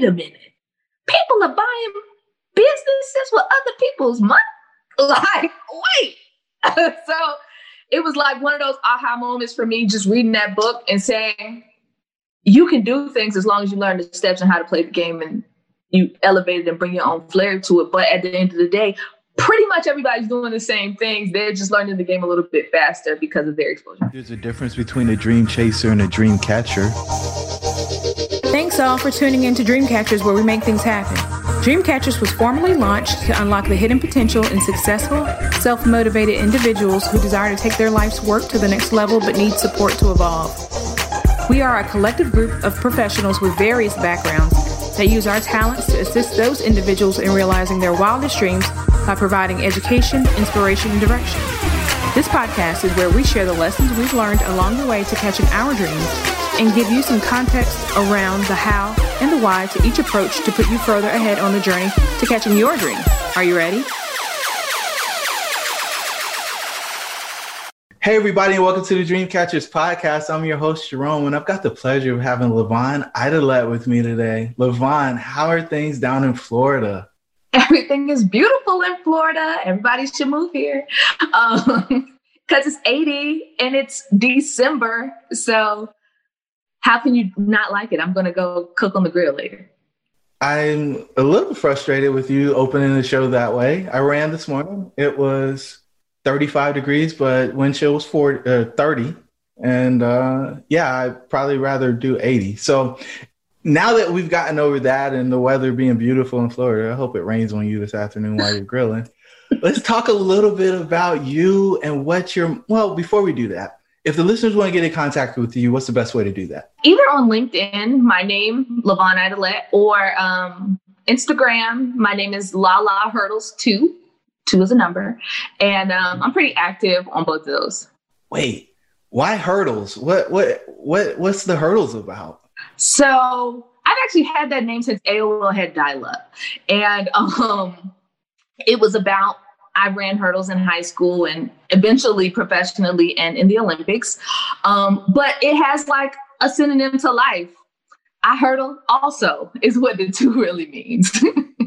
wait a minute. People are buying businesses with other people's money. Like, wait. so it was like one of those aha moments for me just reading that book and saying, you can do things as long as you learn the steps and how to play the game and you elevate it and bring your own flair to it. But at the end of the day, pretty much everybody's doing the same things. They're just learning the game a little bit faster because of their exposure. There's a difference between a dream chaser and a dream catcher. Thanks all for tuning in to Dreamcatchers, where we make things happen. Dreamcatchers was formally launched to unlock the hidden potential in successful, self motivated individuals who desire to take their life's work to the next level but need support to evolve. We are a collective group of professionals with various backgrounds that use our talents to assist those individuals in realizing their wildest dreams by providing education, inspiration, and direction. This podcast is where we share the lessons we've learned along the way to catching our dreams and give you some context around the how and the why to each approach to put you further ahead on the journey to catching your dream. Are you ready? Hey, everybody, and welcome to the Dreamcatchers podcast. I'm your host, Jerome, and I've got the pleasure of having Lavonne Idlette with me today. Lavonne, how are things down in Florida? Everything is beautiful in Florida. Everybody should move here because um, it's 80 and it's December. So how can you not like it? I'm going to go cook on the grill later. I'm a little frustrated with you opening the show that way. I ran this morning. It was 35 degrees, but wind chill was 40, uh, 30. And uh, yeah, I'd probably rather do 80. So now that we've gotten over that and the weather being beautiful in Florida, I hope it rains on you this afternoon while you're grilling. Let's talk a little bit about you and what you're. Well, before we do that, if the listeners want to get in contact with you, what's the best way to do that? Either on LinkedIn, my name, Lavonne Idlette, or um, Instagram, my name is Lala Hurdles 2. Two is a number. And um, I'm pretty active on both of those. Wait, why hurdles? What what what what's the hurdles about? So I've actually had that name since AOL had dial up. And um it was about I ran hurdles in high school and eventually professionally and in the Olympics. Um, but it has like a synonym to life. I hurdle also is what the two really means.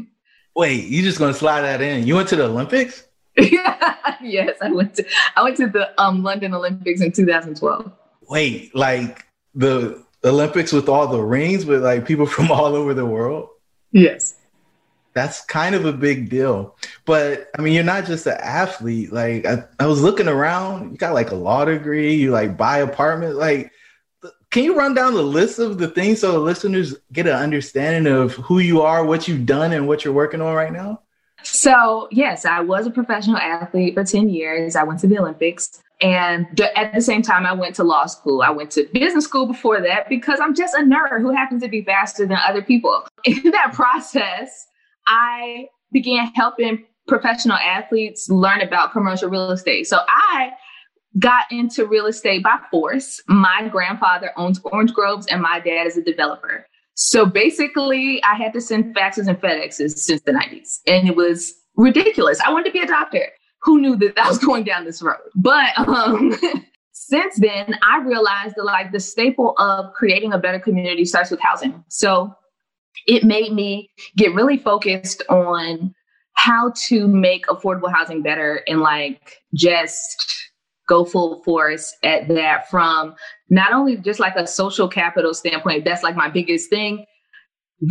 Wait, you just gonna slide that in? You went to the Olympics? yes, I went to I went to the um, London Olympics in 2012. Wait, like the Olympics with all the rings with like people from all over the world? Yes that's kind of a big deal. But I mean, you're not just an athlete. Like I, I was looking around, you got like a law degree, you like buy apartment. Like, can you run down the list of the things so the listeners get an understanding of who you are, what you've done, and what you're working on right now? So, yes, I was a professional athlete for 10 years. I went to the Olympics. And at the same time, I went to law school. I went to business school before that because I'm just a nerd who happens to be faster than other people. In that process, I began helping professional athletes learn about commercial real estate. So I got into real estate by force. My grandfather owns orange groves and my dad is a developer. So basically, I had to send faxes and FedExes since the 90s. And it was ridiculous. I wanted to be a doctor. Who knew that I was going down this road? But um, since then, I realized that like the staple of creating a better community starts with housing. So it made me get really focused on how to make affordable housing better and like just go full force at that from not only just like a social capital standpoint, that's like my biggest thing.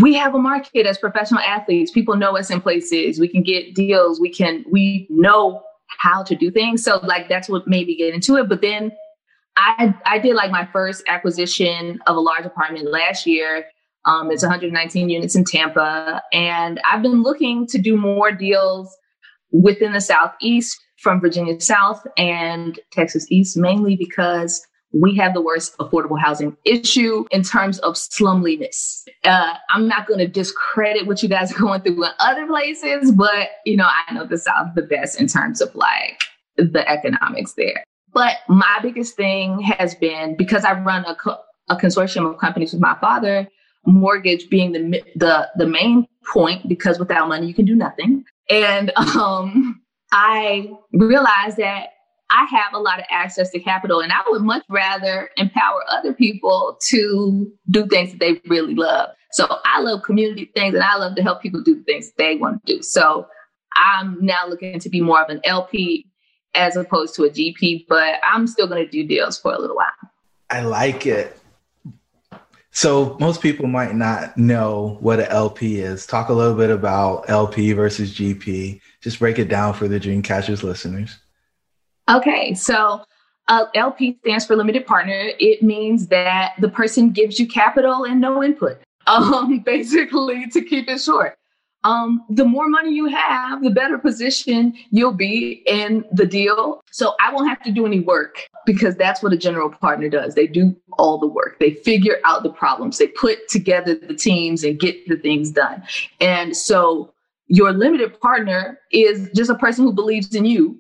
We have a market as professional athletes. People know us in places. We can get deals. We can, we know how to do things. So like that's what made me get into it. But then I I did like my first acquisition of a large apartment last year um, it's 119 units in Tampa. And I've been looking to do more deals within the Southeast from Virginia South and Texas East, mainly because we have the worst affordable housing issue in terms of slumliness. Uh, I'm not going to discredit what you guys are going through in other places, but you know, I know the South the best in terms of like the economics there. But my biggest thing has been because I run a, co- a consortium of companies with my father mortgage being the the the main point because without money you can do nothing. And um, I realized that I have a lot of access to capital, and I would much rather empower other people to do things that they really love. So I love community things, and I love to help people do the things they want to do. So I'm now looking to be more of an LP as opposed to a GP, but I'm still going to do deals for a little while. I like it. So most people might not know what an LP is. Talk a little bit about LP versus GP. Just break it down for the Dreamcatchers listeners. Okay, so uh, LP stands for limited partner. It means that the person gives you capital and no input. Um, basically, to keep it short um, the more money you have, the better position you'll be in the deal. So I won't have to do any work because that's what a general partner does. They do all the work. They figure out the problems. They put together the teams and get the things done. And so your limited partner is just a person who believes in you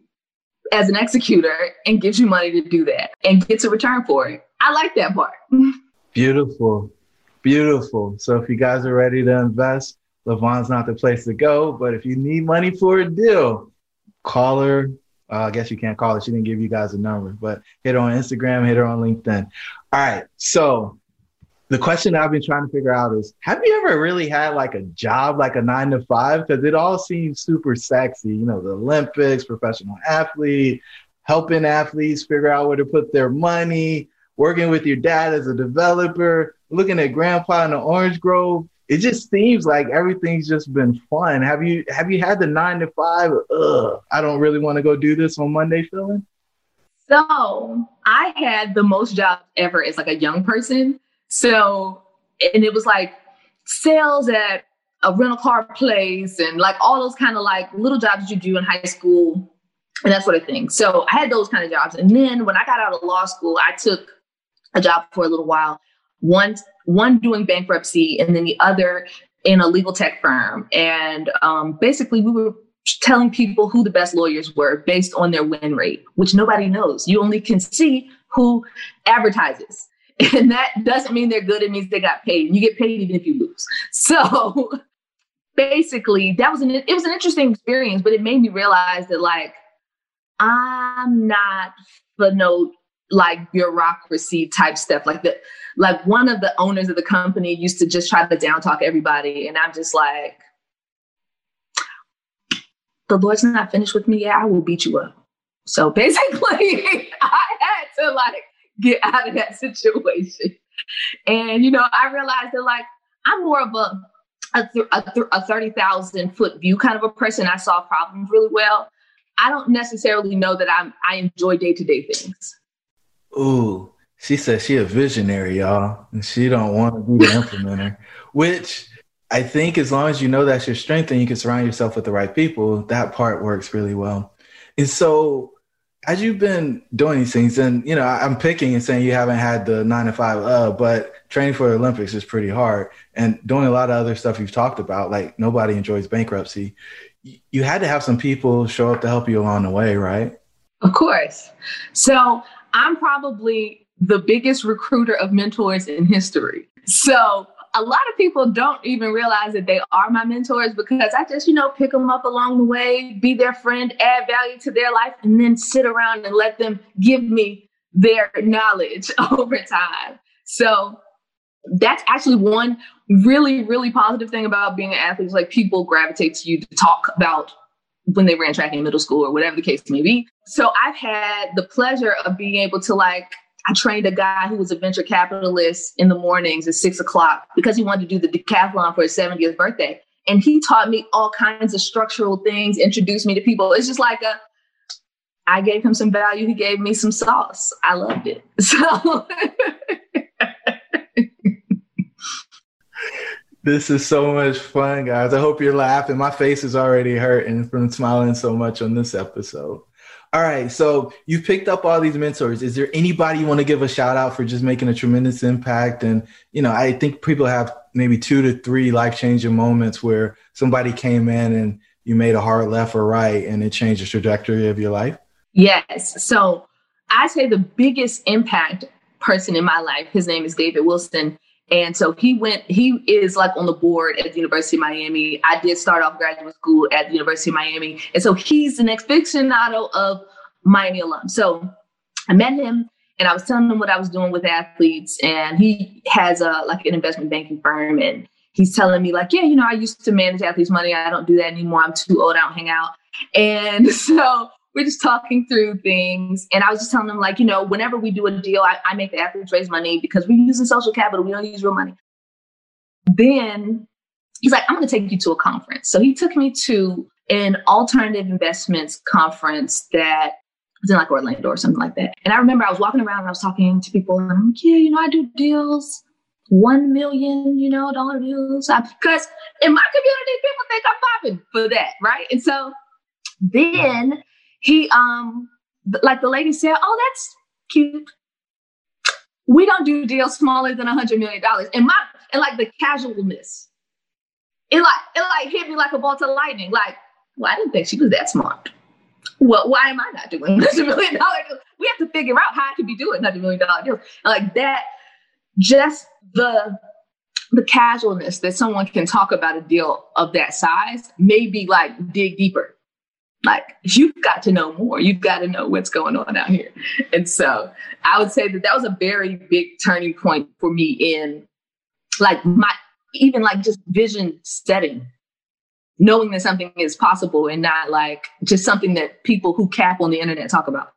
as an executor and gives you money to do that and gets a return for it. I like that part. Beautiful. Beautiful. So if you guys are ready to invest, Lavonne's not the place to go. But if you need money for a deal, call her. Uh, I guess you can't call her. She didn't give you guys a number, but hit her on Instagram, hit her on LinkedIn. All right. So the question I've been trying to figure out is have you ever really had like a job, like a nine to five? Because it all seems super sexy. You know, the Olympics, professional athlete, helping athletes figure out where to put their money, working with your dad as a developer, looking at grandpa in the orange grove it just seems like everything's just been fun. Have you have you had the nine to five? Ugh, I don't really want to go do this on Monday feeling. So I had the most jobs ever as like a young person. So and it was like sales at a rental car place and like all those kind of like little jobs you do in high school and that sort of thing. So I had those kind of jobs. And then when I got out of law school, I took a job for a little while. One one doing bankruptcy and then the other in a legal tech firm. And um, basically, we were telling people who the best lawyers were based on their win rate, which nobody knows. You only can see who advertises. And that doesn't mean they're good. It means they got paid. And you get paid even if you lose. So basically, that was an it was an interesting experience, but it made me realize that like I'm not the no like bureaucracy type stuff. Like the like one of the owners of the company used to just try to down talk everybody. And I'm just like, the Lord's not finished with me yet. I will beat you up. So basically, I had to like get out of that situation. And, you know, I realized that like I'm more of a a, a, a 30,000 foot view kind of a person. I solve problems really well. I don't necessarily know that I'm I enjoy day to day things. Ooh, she said she a visionary, y'all, and she don't want to be the implementer. Which I think, as long as you know that's your strength and you can surround yourself with the right people, that part works really well. And so, as you've been doing these things, and you know, I'm picking and saying you haven't had the nine to five, uh, but training for the Olympics is pretty hard, and doing a lot of other stuff you've talked about, like nobody enjoys bankruptcy. You had to have some people show up to help you along the way, right? Of course. So I'm probably the biggest recruiter of mentors in history. So a lot of people don't even realize that they are my mentors because I just, you know, pick them up along the way, be their friend, add value to their life, and then sit around and let them give me their knowledge over time. So that's actually one really, really positive thing about being an athlete is like people gravitate to you to talk about when they ran track in middle school or whatever the case may be. So I've had the pleasure of being able to like I trained a guy who was a venture capitalist in the mornings at six o'clock because he wanted to do the decathlon for his 70th birthday. And he taught me all kinds of structural things, introduced me to people. It's just like a, I gave him some value, he gave me some sauce. I loved it. So. this is so much fun, guys. I hope you're laughing. My face is already hurting from smiling so much on this episode. All right. So you've picked up all these mentors. Is there anybody you want to give a shout out for just making a tremendous impact? And, you know, I think people have maybe two to three life changing moments where somebody came in and you made a hard left or right and it changed the trajectory of your life. Yes. So I say the biggest impact person in my life, his name is David Wilson. And so he went, he is like on the board at the University of Miami. I did start off graduate school at the University of Miami. And so he's an aficionado of Miami alum. So I met him and I was telling him what I was doing with athletes. And he has a like an investment banking firm. And he's telling me, like, yeah, you know, I used to manage athletes' money. I don't do that anymore. I'm too old. I don't hang out. And so we're just talking through things. And I was just telling them, like, you know, whenever we do a deal, I, I make the athletes raise money because we're using social capital. We don't use real money. Then he's like, I'm going to take you to a conference. So he took me to an alternative investments conference that was in like Orlando or something like that. And I remember I was walking around and I was talking to people and I'm like, yeah, you know, I do deals, one million, you know, dollar deals. Because in my community, people think I'm popping for that, right? And so then he, um, like the lady said, oh, that's cute. We don't do deals smaller than a hundred million dollars. And my and like the casualness, it like it like hit me like a bolt of lightning. Like, well, I didn't think she was that smart well, why am I not doing hundred million dollar deals? We have to figure out how I could be doing hundred million dollar deals. Like that, just the the casualness that someone can talk about a deal of that size, maybe like dig deeper. Like you've got to know more. You've got to know what's going on out here. And so I would say that that was a very big turning point for me in like my even like just vision setting knowing that something is possible and not like just something that people who cap on the internet talk about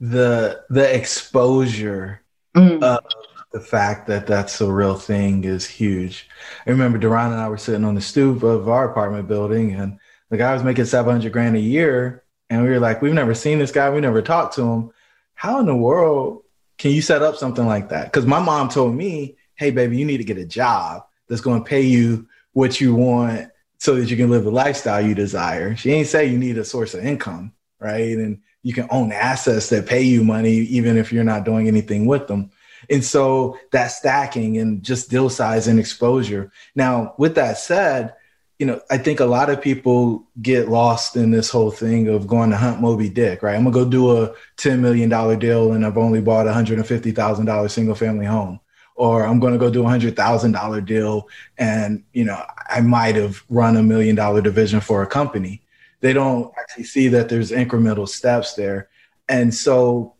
the the exposure mm. of the fact that that's a real thing is huge i remember duran and i were sitting on the stoop of our apartment building and the guy was making 700 grand a year and we were like we've never seen this guy we never talked to him how in the world can you set up something like that because my mom told me hey baby you need to get a job that's going to pay you what you want so that you can live the lifestyle you desire. She ain't say you need a source of income, right? And you can own assets that pay you money, even if you're not doing anything with them. And so that stacking and just deal size and exposure. Now, with that said, you know, I think a lot of people get lost in this whole thing of going to hunt Moby Dick, right? I'm gonna go do a $10 million deal and I've only bought a $150,000 single family home or I'm to go do a hundred thousand dollar deal, and you know I might have run a million dollar division for a company. They don't actually see that there's incremental steps there, and so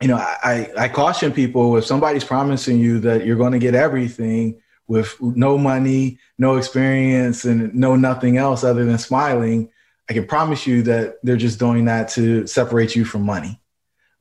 you know I, I caution people if somebody's promising you that you're to get everything with no money, no experience, and no nothing else other than smiling. I can promise you that they're just doing that to separate you from money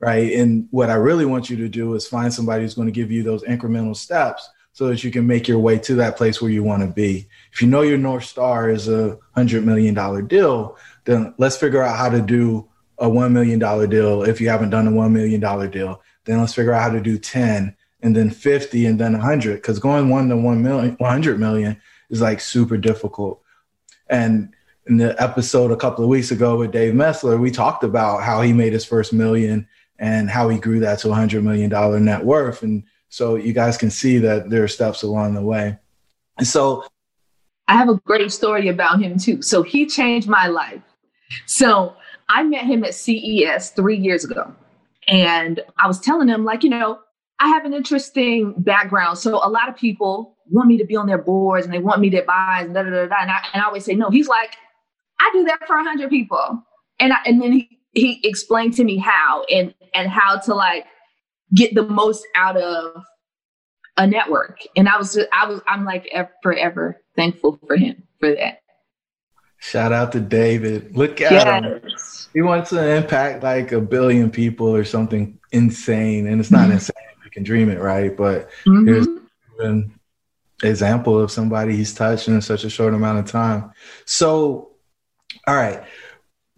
right? And what I really want you to do is find somebody who's going to give you those incremental steps so that you can make your way to that place where you want to be. If you know your North Star is a $100 million deal, then let's figure out how to do a $1 million deal. If you haven't done a $1 million deal, then let's figure out how to do 10 and then 50 and then 100 because going one to 1 million, 100 million is like super difficult. And in the episode a couple of weeks ago with Dave Messler, we talked about how he made his first million and how he grew that to a hundred million dollar net worth. And so you guys can see that there are steps along the way. And so I have a great story about him too. So he changed my life. So I met him at CES three years ago. And I was telling him, like, you know, I have an interesting background. So a lot of people want me to be on their boards and they want me to advise and da da da da. And I, and I always say, no, he's like, I do that for a hundred people. And I, and then he he explained to me how and and how to like get the most out of a network and i was just, i was i'm like forever thankful for him for that shout out to david look at yes. him he wants to impact like a billion people or something insane and it's not insane can dream it right but mm-hmm. here's an example of somebody he's touched in such a short amount of time so all right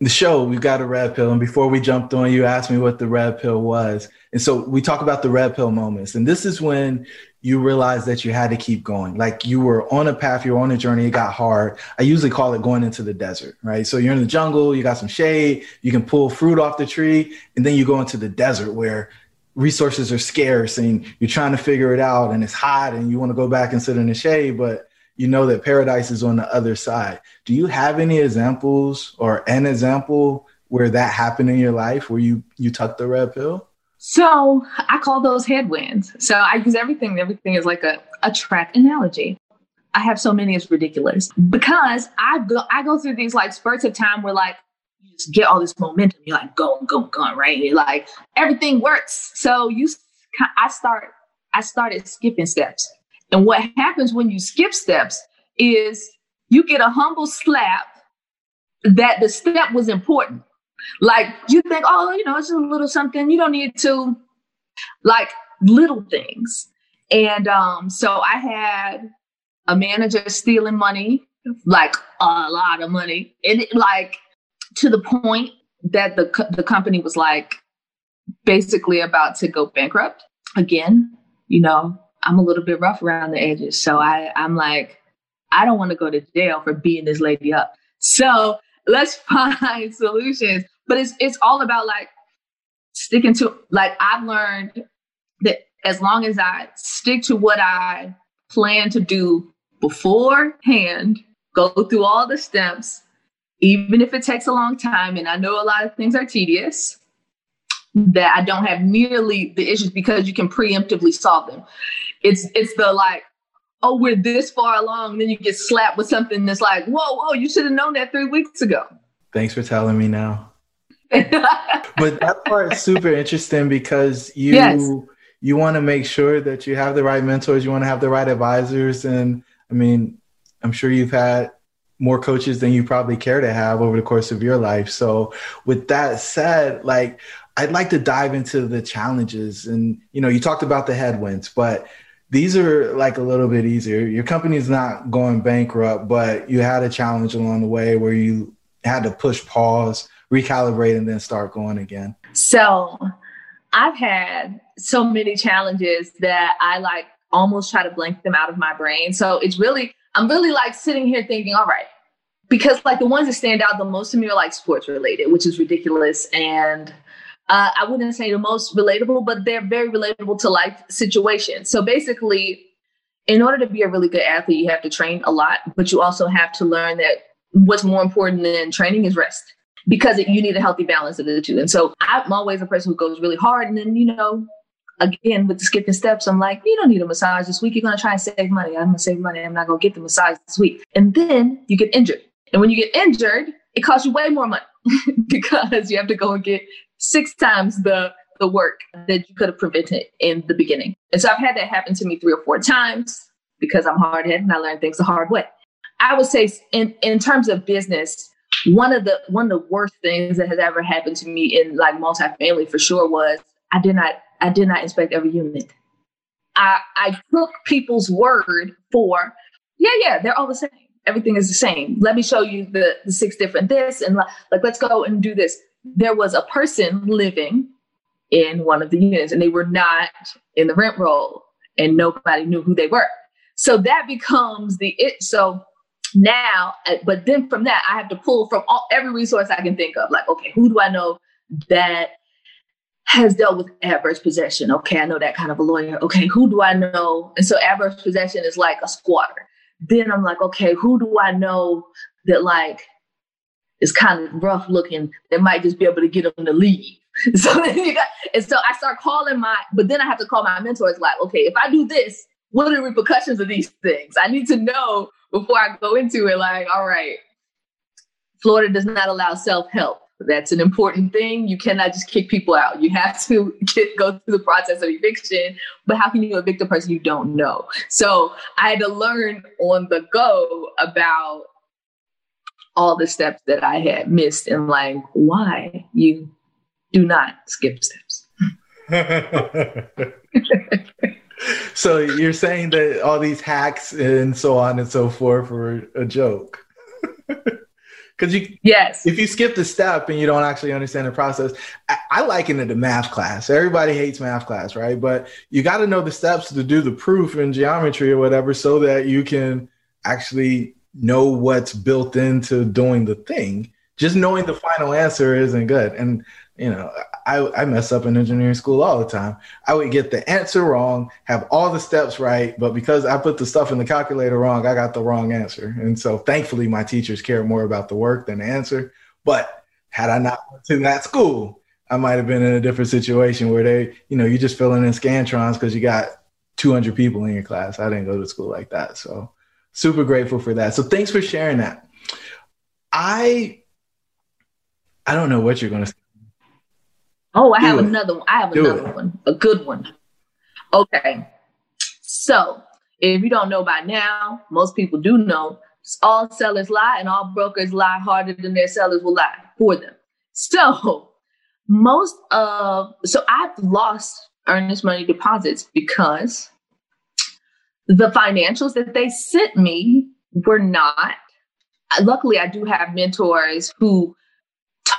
the show, we've got a red pill. And before we jumped on, you asked me what the red pill was. And so we talk about the red pill moments. And this is when you realize that you had to keep going. Like you were on a path, you were on a journey, it got hard. I usually call it going into the desert, right? So you're in the jungle, you got some shade, you can pull fruit off the tree, and then you go into the desert where resources are scarce and you're trying to figure it out and it's hot and you want to go back and sit in the shade, but you know that paradise is on the other side. Do you have any examples or an example where that happened in your life where you you took the red pill? So I call those headwinds. So I use everything. Everything is like a, a track analogy. I have so many, it's ridiculous because I go I go through these like spurts of time where like just get all this momentum. You're like going, going, going, right? You're like everything works. So you, I start, I started skipping steps. And what happens when you skip steps is you get a humble slap that the step was important. Like you think, oh, you know, it's a little something. You don't need to, like little things. And um, so I had a manager stealing money, like a lot of money, and it, like to the point that the the company was like basically about to go bankrupt. Again, you know, I'm a little bit rough around the edges, so I I'm like, I don't want to go to jail for beating this lady up. So let's find solutions. But it's it's all about like sticking to like I've learned that as long as I stick to what I plan to do beforehand, go through all the steps, even if it takes a long time, and I know a lot of things are tedious, that I don't have nearly the issues because you can preemptively solve them. It's it's the like, oh, we're this far along, then you get slapped with something that's like, whoa, whoa, you should have known that three weeks ago. Thanks for telling me now. but that part is super interesting because you yes. you want to make sure that you have the right mentors, you want to have the right advisors, and I mean, I'm sure you've had more coaches than you probably care to have over the course of your life. So, with that said, like I'd like to dive into the challenges, and you know, you talked about the headwinds, but these are like a little bit easier. Your company's not going bankrupt, but you had a challenge along the way where you had to push pause recalibrate and then start going again? So I've had so many challenges that I like almost try to blank them out of my brain. So it's really, I'm really like sitting here thinking, all right, because like the ones that stand out the most to me are like sports related, which is ridiculous. And uh, I wouldn't say the most relatable, but they're very relatable to life situations. So basically, in order to be a really good athlete, you have to train a lot, but you also have to learn that what's more important than training is rest because it, you need a healthy balance of the two. And so I'm always a person who goes really hard. And then, you know, again, with the skipping steps, I'm like, you don't need a massage this week. You're going to try and save money. I'm going to save money. I'm not going to get the massage this week. And then you get injured. And when you get injured, it costs you way more money because you have to go and get six times the the work that you could have prevented in the beginning. And so I've had that happen to me three or four times because I'm hard headed and I learn things the hard way. I would say in, in terms of business, one of the one of the worst things that has ever happened to me in like multifamily for sure was I did not I did not inspect every unit. I I took people's word for yeah yeah they're all the same everything is the same. Let me show you the the six different this and like, like let's go and do this. There was a person living in one of the units and they were not in the rent roll and nobody knew who they were. So that becomes the it. So now, uh, but then from that, I have to pull from all, every resource I can think of. Like, okay, who do I know that has dealt with adverse possession? Okay, I know that kind of a lawyer. Okay, who do I know? And so adverse possession is like a squatter. Then I'm like, okay, who do I know that like is kind of rough looking that might just be able to get them to leave? So and so I start calling my, but then I have to call my mentors. Like, okay, if I do this, what are the repercussions of these things? I need to know before I go into it, like, all right, Florida does not allow self help. That's an important thing. You cannot just kick people out. You have to get, go through the process of eviction. But how can you evict a person you don't know? So I had to learn on the go about all the steps that I had missed and like why you do not skip steps. so you're saying that all these hacks and so on and so forth were a joke because you yes. if you skip the step and you don't actually understand the process I, I liken it to math class. Everybody hates math class right? But you got to know the steps to do the proof in geometry or whatever so that you can actually know what's built into doing the thing. Just knowing the final answer isn't good. And you know, I, I mess up in engineering school all the time. I would get the answer wrong, have all the steps right, but because I put the stuff in the calculator wrong, I got the wrong answer. And so thankfully my teachers care more about the work than the answer. But had I not went to that school, I might have been in a different situation where they, you know, you're just filling in Scantrons because you got 200 people in your class. I didn't go to school like that. So super grateful for that. So thanks for sharing that. I I don't know what you're going to say. Oh, I Do have it. another one. I have Do another it. one, a good one. Okay. So, if you don't know by now, most people do know all sellers lie and all brokers lie harder than their sellers will lie for them. So, most of, so I've lost earnest money deposits because the financials that they sent me were not. Luckily, I do have mentors who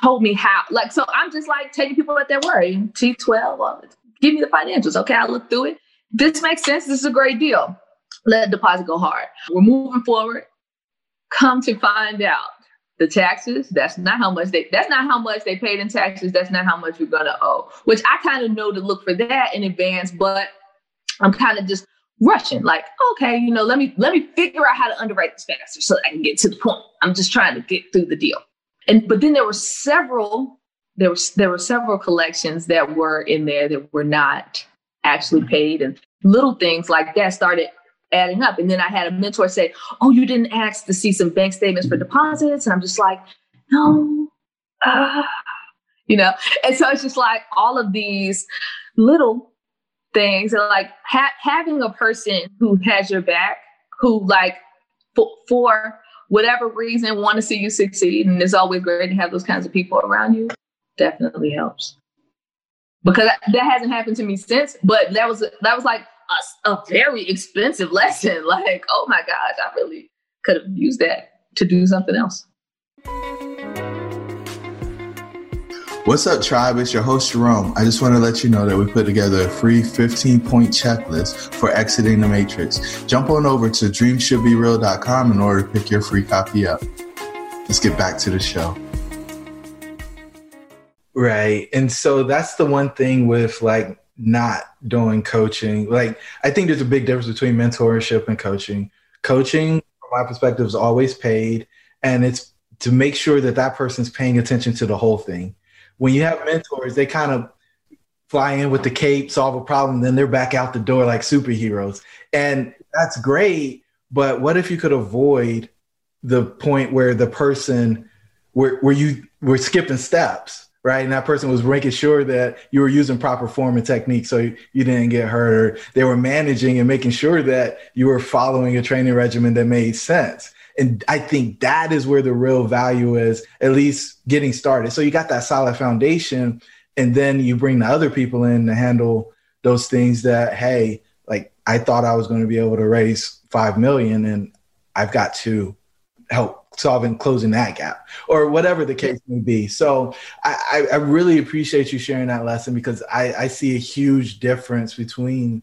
told me how. Like, so I'm just like taking people at their word. T12, give me the financials. Okay, I look through it. This makes sense. This is a great deal. Let deposit go hard. We're moving forward. Come to find out, the taxes, that's not how much they that's not how much they paid in taxes. That's not how much you're gonna owe. Which I kind of know to look for that in advance, but I'm kind of just rushing. Like, okay, you know, let me let me figure out how to underwrite this faster so I can get to the point. I'm just trying to get through the deal. And but then there were several there was there were several collections that were in there that were not actually paid and little things like that started adding up. And then I had a mentor say, Oh, you didn't ask to see some bank statements for deposits. And I'm just like, No. Uh, you know, and so it's just like all of these little things and like ha- having a person who has your back, who like for, for whatever reason want to see you succeed. And it's always great to have those kinds of people around you. Definitely helps because that hasn't happened to me since. But that was that was like a, a very expensive lesson. Like, oh my gosh, I really could have used that to do something else. What's up, tribe? It's your host, Jerome. I just want to let you know that we put together a free 15 point checklist for exiting the matrix. Jump on over to dreamshouldbereal.com in order to pick your free copy up. Let's get back to the show. Right. And so that's the one thing with like not doing coaching. Like, I think there's a big difference between mentorship and coaching. Coaching, from my perspective, is always paid, and it's to make sure that that person's paying attention to the whole thing. When you have mentors, they kind of fly in with the cape, solve a problem, then they're back out the door like superheroes. And that's great. But what if you could avoid the point where the person, where, where you were skipping steps? right? And that person was making sure that you were using proper form and technique so you, didn't get hurt. Or they were managing and making sure that you were following a training regimen that made sense. And I think that is where the real value is, at least getting started. So you got that solid foundation, and then you bring the other people in to handle those things that, hey, like I thought I was going to be able to raise five million, and I've got to help solving closing that gap or whatever the case may be so i, I really appreciate you sharing that lesson because I, I see a huge difference between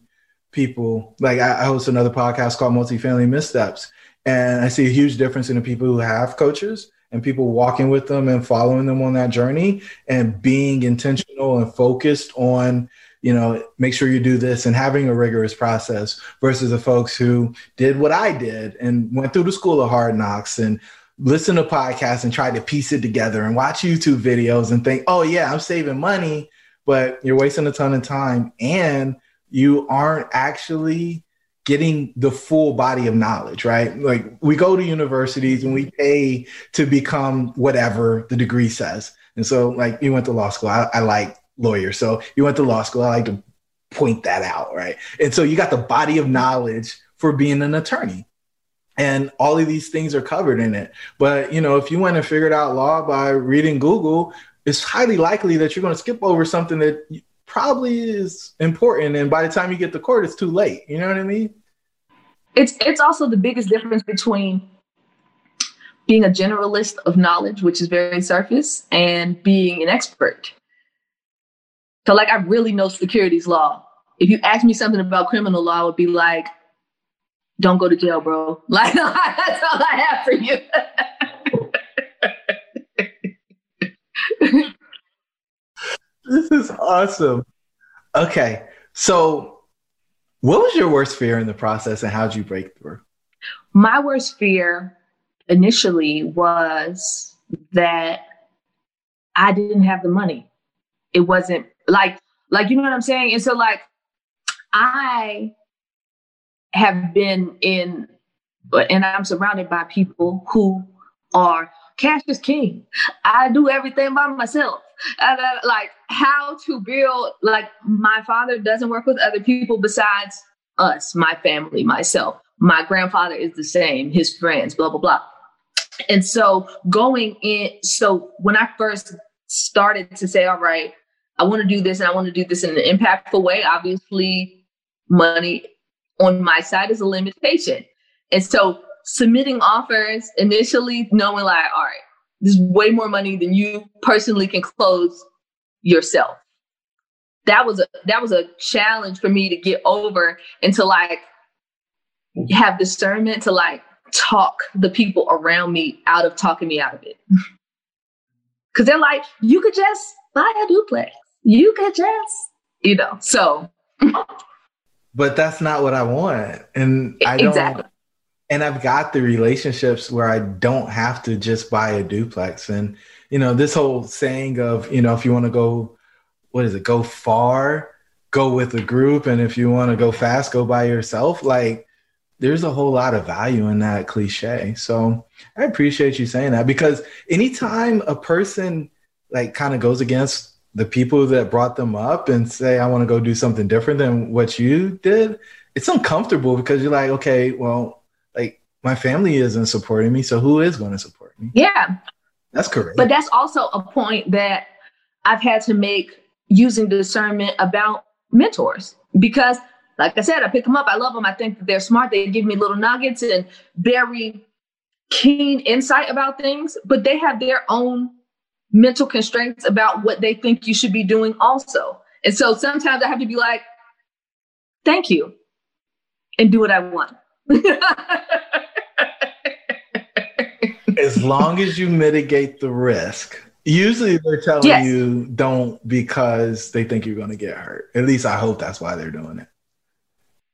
people like I, I host another podcast called multifamily missteps and i see a huge difference in the people who have coaches and people walking with them and following them on that journey and being intentional and focused on you know, make sure you do this and having a rigorous process versus the folks who did what I did and went through the school of hard knocks and listen to podcasts and try to piece it together and watch YouTube videos and think, oh, yeah, I'm saving money, but you're wasting a ton of time and you aren't actually getting the full body of knowledge, right? Like we go to universities and we pay to become whatever the degree says. And so, like, you went to law school. I, I like lawyers. So you went to law school. I like to point that out, right? And so you got the body of knowledge for being an attorney and all of these things are covered in it but you know if you went and figured out law by reading google it's highly likely that you're going to skip over something that probably is important and by the time you get to court it's too late you know what i mean it's it's also the biggest difference between being a generalist of knowledge which is very surface and being an expert so like i really know securities law if you ask me something about criminal law i would be like don't go to jail, bro. Like that's all I have for you. this is awesome. Okay. So what was your worst fear in the process and how'd you break through? My worst fear initially was that I didn't have the money. It wasn't like like you know what I'm saying? And so like I have been in, and I'm surrounded by people who are cash is king. I do everything by myself. And, uh, like how to build, like my father doesn't work with other people besides us, my family, myself. My grandfather is the same, his friends, blah, blah, blah. And so going in, so when I first started to say, all right, I want to do this and I want to do this in an impactful way, obviously money on my side is a limitation. And so submitting offers initially, knowing like, all right, this is way more money than you personally can close yourself. That was a that was a challenge for me to get over and to like have discernment to like talk the people around me out of talking me out of it. Cause they're like, you could just buy a duplex. You could just, you know, so but that's not what I want. And I don't exactly. And I've got the relationships where I don't have to just buy a duplex. And you know, this whole saying of, you know, if you want to go what is it, go far, go with a group. And if you want to go fast, go by yourself. Like there's a whole lot of value in that cliche. So I appreciate you saying that because anytime a person like kind of goes against the people that brought them up and say, I want to go do something different than what you did, it's uncomfortable because you're like, okay, well, my family isn't supporting me. So who is going to support me? Yeah. That's correct. But that's also a point that I've had to make using discernment about mentors because like I said, I pick them up. I love them. I think that they're smart. They give me little nuggets and very keen insight about things, but they have their own mental constraints about what they think you should be doing also. And so sometimes I have to be like, thank you, and do what I want. as long as you mitigate the risk. Usually they're telling yes. you don't because they think you're going to get hurt. At least I hope that's why they're doing it.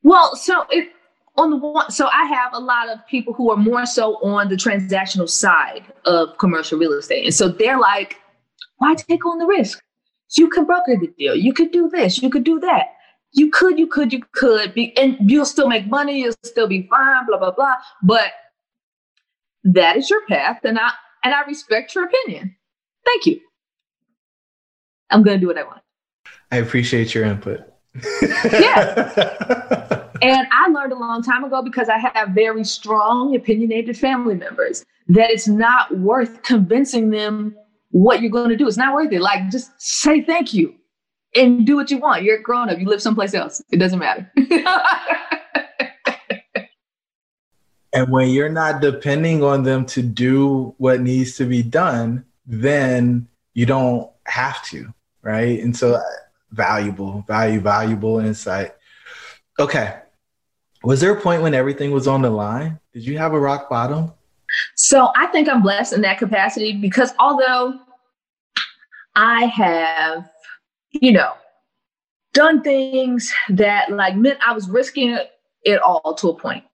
Well, so it, on the one, so I have a lot of people who are more so on the transactional side of commercial real estate. And so they're like, why take on the risk? You can broker the deal. You could do this. You could do that. You could, you could, you could be, and you'll still make money. You'll still be fine, blah, blah, blah. But that is your path. And I, and I respect your opinion. Thank you. I'm going to do what I want. I appreciate your input. yeah. And I learned a long time ago because I have very strong, opinionated family members that it's not worth convincing them what you're going to do. It's not worth it. Like, just say thank you and do what you want. You're a grown up. You live someplace else. It doesn't matter. and when you're not depending on them to do what needs to be done, then you don't have to, right? And so, uh, valuable, value, valuable insight. Okay. Was there a point when everything was on the line? Did you have a rock bottom? So I think I'm blessed in that capacity because although I have, you know, done things that like meant I was risking it all to a point,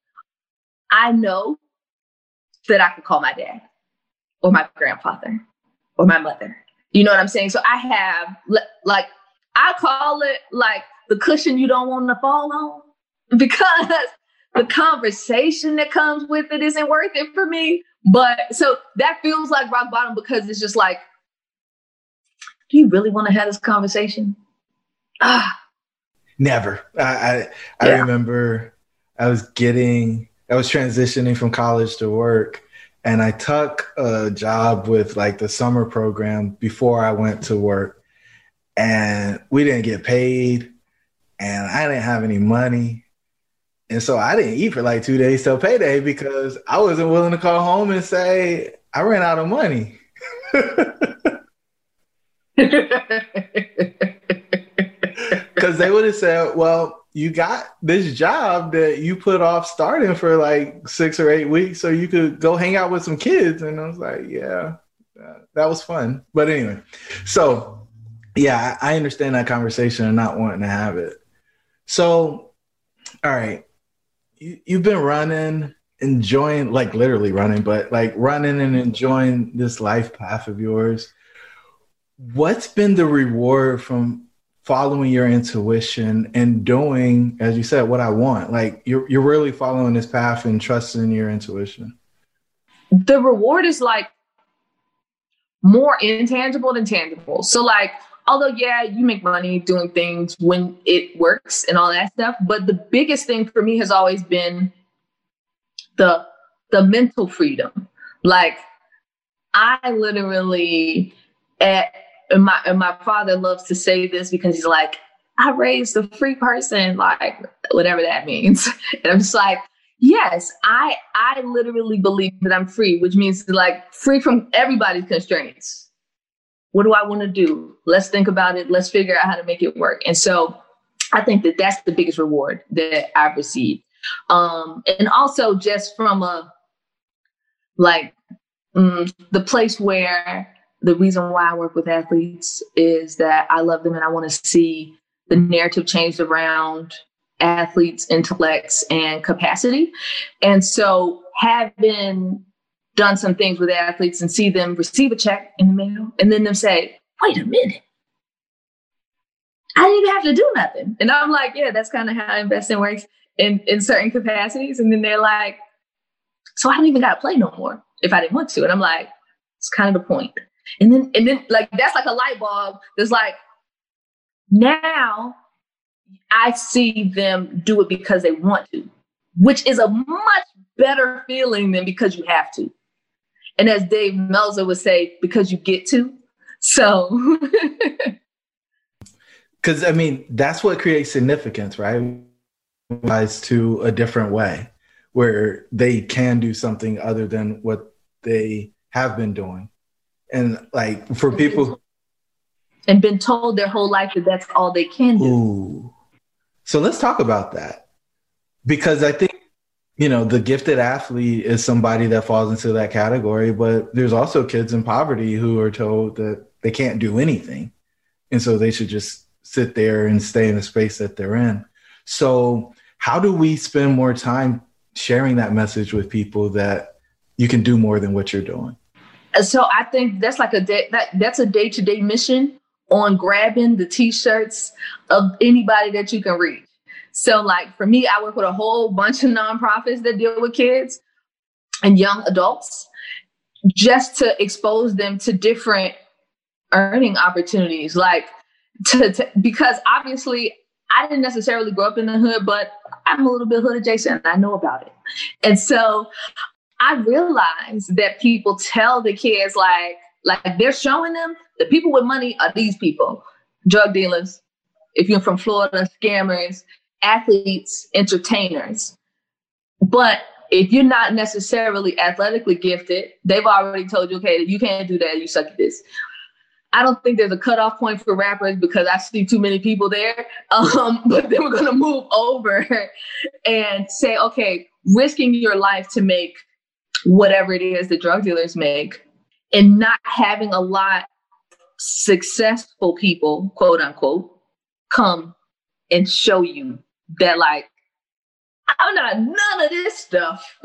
I know that I could call my dad or my grandfather or my mother. You know what I'm saying? So I have like I call it like the cushion you don't want to fall on because the conversation that comes with it isn't worth it for me. But so that feels like rock bottom because it's just like, do you really want to have this conversation? Ah. Never. I I, I yeah. remember I was getting I was transitioning from college to work and I took a job with like the summer program before I went to work and we didn't get paid and I didn't have any money and so I didn't eat for like two days till payday because I wasn't willing to call home and say I ran out of money. Because they would have said, well, you got this job that you put off starting for like six or eight weeks so you could go hang out with some kids. And I was like, yeah, that was fun. But anyway, so yeah, I understand that conversation and not wanting to have it. So, all right you, you've been running, enjoying, like literally running, but like running and enjoying this life path of yours. What's been the reward from following your intuition and doing, as you said, what I want? Like you're you're really following this path and trusting your intuition. The reward is like more intangible than tangible. So like although yeah, you make money doing things when it works and all that stuff, but the biggest thing for me has always been the the mental freedom. Like I literally at and my and my father loves to say this because he's like, I raised a free person, like whatever that means. And I'm just like, yes, I I literally believe that I'm free, which means like free from everybody's constraints. What do I want to do? Let's think about it. Let's figure out how to make it work. And so I think that that's the biggest reward that I've received. Um, and also just from a like mm, the place where the reason why I work with athletes is that I love them and I want to see the narrative changed around athletes' intellects and capacity. And so having done some things with athletes and see them receive a check in the mail and then them say, wait a minute. I didn't even have to do nothing. And I'm like, yeah, that's kind of how investing works in, in certain capacities. And then they're like, so I don't even got to play no more if I didn't want to. And I'm like, it's kind of the point. And then, and then like, that's like a light bulb that's like, now I see them do it because they want to, which is a much better feeling than because you have to. And as Dave Meltzer would say, because you get to. So, because I mean, that's what creates significance, right? To a different way where they can do something other than what they have been doing. And like for people and been told their whole life that that's all they can do. Ooh. So let's talk about that. Because I think you know, the gifted athlete is somebody that falls into that category, but there's also kids in poverty who are told that they can't do anything. And so they should just sit there and stay in the space that they're in. So, how do we spend more time sharing that message with people that you can do more than what you're doing? So, I think that's like a day that that's a day-to-day mission on grabbing the t-shirts of anybody that you can reach so, like for me, I work with a whole bunch of nonprofits that deal with kids and young adults just to expose them to different earning opportunities. Like, to, to because obviously I didn't necessarily grow up in the hood, but I'm a little bit hood adjacent. I know about it. And so I realized that people tell the kids like, like they're showing them the people with money are these people, drug dealers. If you're from Florida, scammers, athletes, entertainers. But if you're not necessarily athletically gifted, they've already told you, okay, you can't do that. You suck at this. I don't think there's a cutoff point for rappers because I see too many people there. Um, but then we're going to move over and say, okay, risking your life to make whatever it is the drug dealers make and not having a lot successful people, quote unquote, come and show you that like I'm not none of this stuff.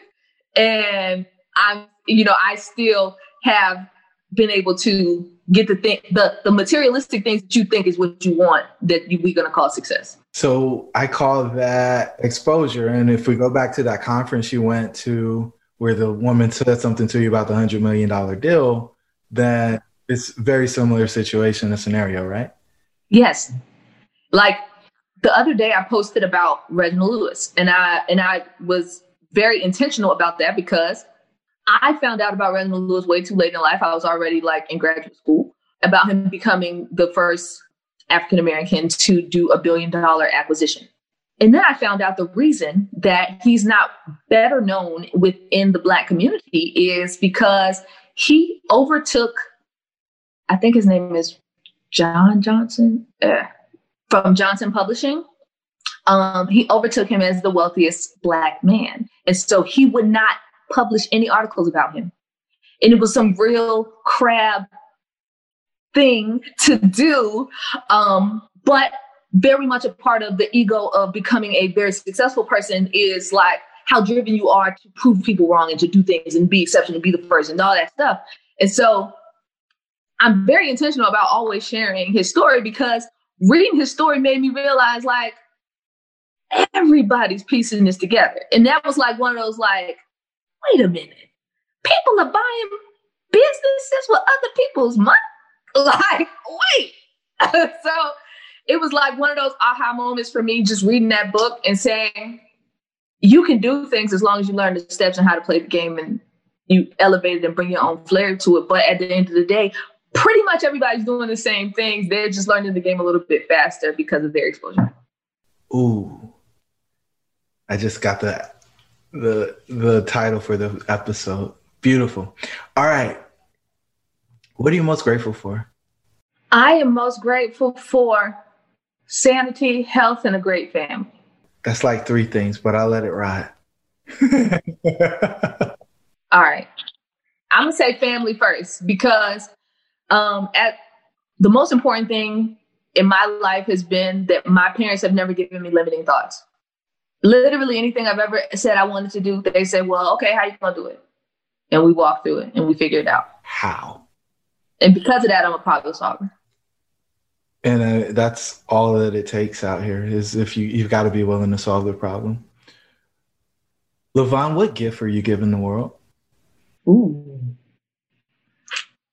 and I'm, you know, I still have been able to get the thing, the, the materialistic things that you think is what you want that you, we're going to call success. So I call that exposure. And if we go back to that conference you went to where the woman said something to you about the hundred million dollar deal, then it's very similar situation and scenario, right? Yes. Like the other day I posted about Reginald Lewis and I and I was very intentional about that because I found out about Reginald Lewis way too late in life. I was already like in graduate school about him becoming the first African American to do a billion dollar acquisition. And then I found out the reason that he's not better known within the black community is because he overtook, I think his name is John Johnson. Uh, from Johnson Publishing. Um, he overtook him as the wealthiest black man. And so he would not publish any articles about him. And it was some real crab thing to do, um, but very much a part of the ego of becoming a very successful person is like how driven you are to prove people wrong and to do things and be exceptional, and be the first and all that stuff. And so I'm very intentional about always sharing his story because reading his story made me realize like everybody's piecing this together. And that was like one of those like, wait a minute, people are buying businesses with other people's money? Like, wait. so it was like one of those aha moments for me just reading that book and saying, you can do things as long as you learn the steps and how to play the game and you elevate it and bring your own flair to it. But at the end of the day, pretty much everybody's doing the same things. They're just learning the game a little bit faster because of their exposure. Ooh. I just got the the the title for the episode. Beautiful. All right. What are you most grateful for? I am most grateful for sanity, health, and a great family. That's like three things, but I'll let it ride. All right. I'm gonna say family first because um, at the most important thing in my life has been that my parents have never given me limiting thoughts. Literally anything I've ever said I wanted to do, they said, "Well, okay, how you gonna do it?" And we walk through it and we figure it out. How? And because of that, I'm a problem solver. And uh, that's all that it takes out here is if you you've got to be willing to solve the problem. Lavonne, what gift are you giving the world? Ooh,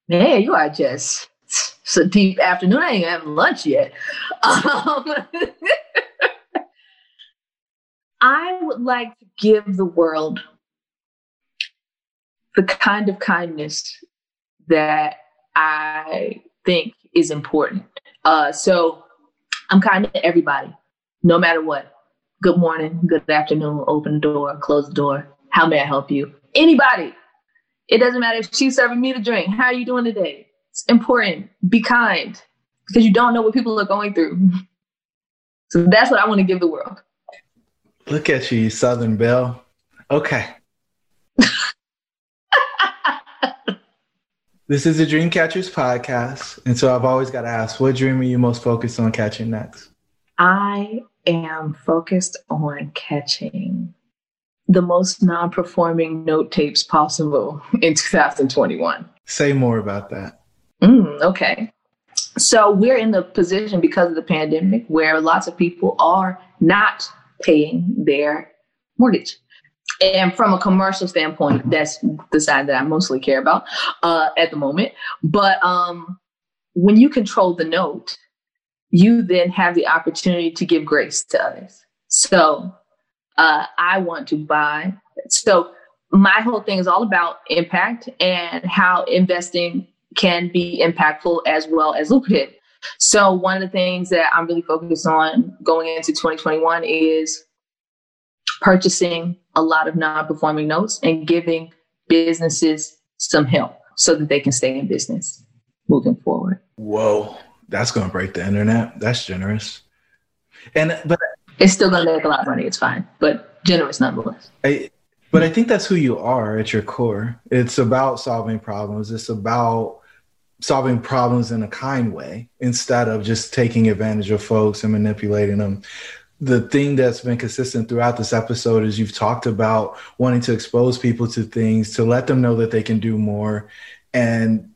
man, you are just it's a deep afternoon. I ain't having lunch yet. Um, I would like to give the world the kind of kindness that I think is important. Uh, so I'm kind to everybody, no matter what. Good morning, good afternoon, open the door, close the door. How may I help you? Anybody. It doesn't matter if she's serving me the drink. How are you doing today? It's important. Be kind because you don't know what people are going through. So that's what I want to give the world. Look at you, Southern Belle. Okay. This is the Dreamcatchers podcast. And so I've always got to ask, what dream are you most focused on catching next? I am focused on catching the most non performing note tapes possible in 2021. Say more about that. Mm, okay. So we're in the position because of the pandemic where lots of people are not paying their mortgage. And from a commercial standpoint, that's the side that I mostly care about uh, at the moment. But um, when you control the note, you then have the opportunity to give grace to others. So uh, I want to buy. So my whole thing is all about impact and how investing can be impactful as well as lucrative. So one of the things that I'm really focused on going into 2021 is purchasing a lot of non-performing notes and giving businesses some help so that they can stay in business moving forward. Whoa, that's going to break the internet. That's generous. And but it's still going to make a lot of money. It's fine, but generous nonetheless. I, but I think that's who you are at your core. It's about solving problems. It's about solving problems in a kind way instead of just taking advantage of folks and manipulating them. The thing that's been consistent throughout this episode is you've talked about wanting to expose people to things, to let them know that they can do more. And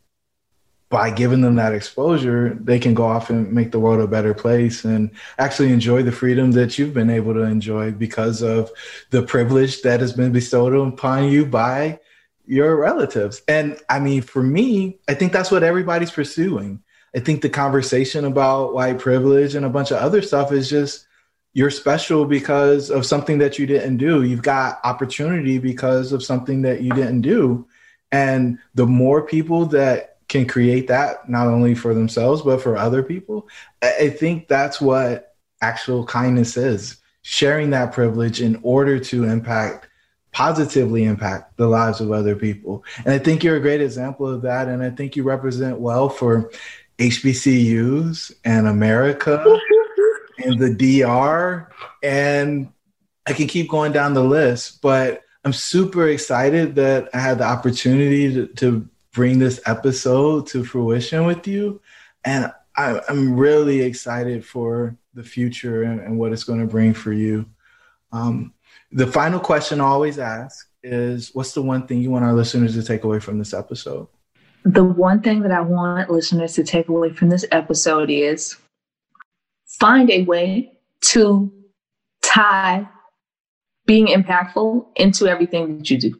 by giving them that exposure, they can go off and make the world a better place and actually enjoy the freedom that you've been able to enjoy because of the privilege that has been bestowed upon you by your relatives. And I mean, for me, I think that's what everybody's pursuing. I think the conversation about white privilege and a bunch of other stuff is just you're special because of something that you didn't do. You've got opportunity because of something that you didn't do. And the more people that can create that not only for themselves but for other people i think that's what actual kindness is. Sharing that privilege in order to impact positively impact the lives of other people. And i think you're a great example of that. And i think you represent well for hbcus and america and the dr and i can keep going down the list but i'm super excited that i had the opportunity to, to bring this episode to fruition with you. And I, am really excited for the future and, and what it's going to bring for you. Um, the final question I always ask is what's the one thing you want our listeners to take away from this episode? The one thing that I want listeners to take away from this episode is find a way to tie being impactful into everything that you do.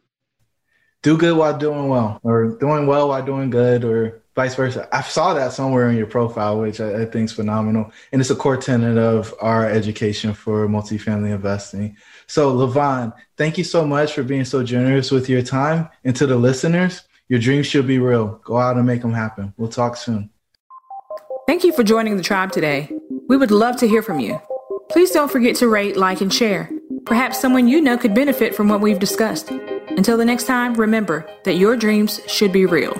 do good while doing well, or doing well while doing good, or vice versa. I saw that somewhere in your profile, which I, I think is phenomenal. And it's a core tenet of our education for multifamily investing. So, Lavonne, thank you so much for being so generous with your time. And to the listeners, your dreams should be real. Go out and make them happen. We'll talk soon. Thank you for joining the tribe today. We would love to hear from you. Please don't forget to rate, like, and share. Perhaps someone you know could benefit from what we've discussed. Until the next time, remember that your dreams should be real.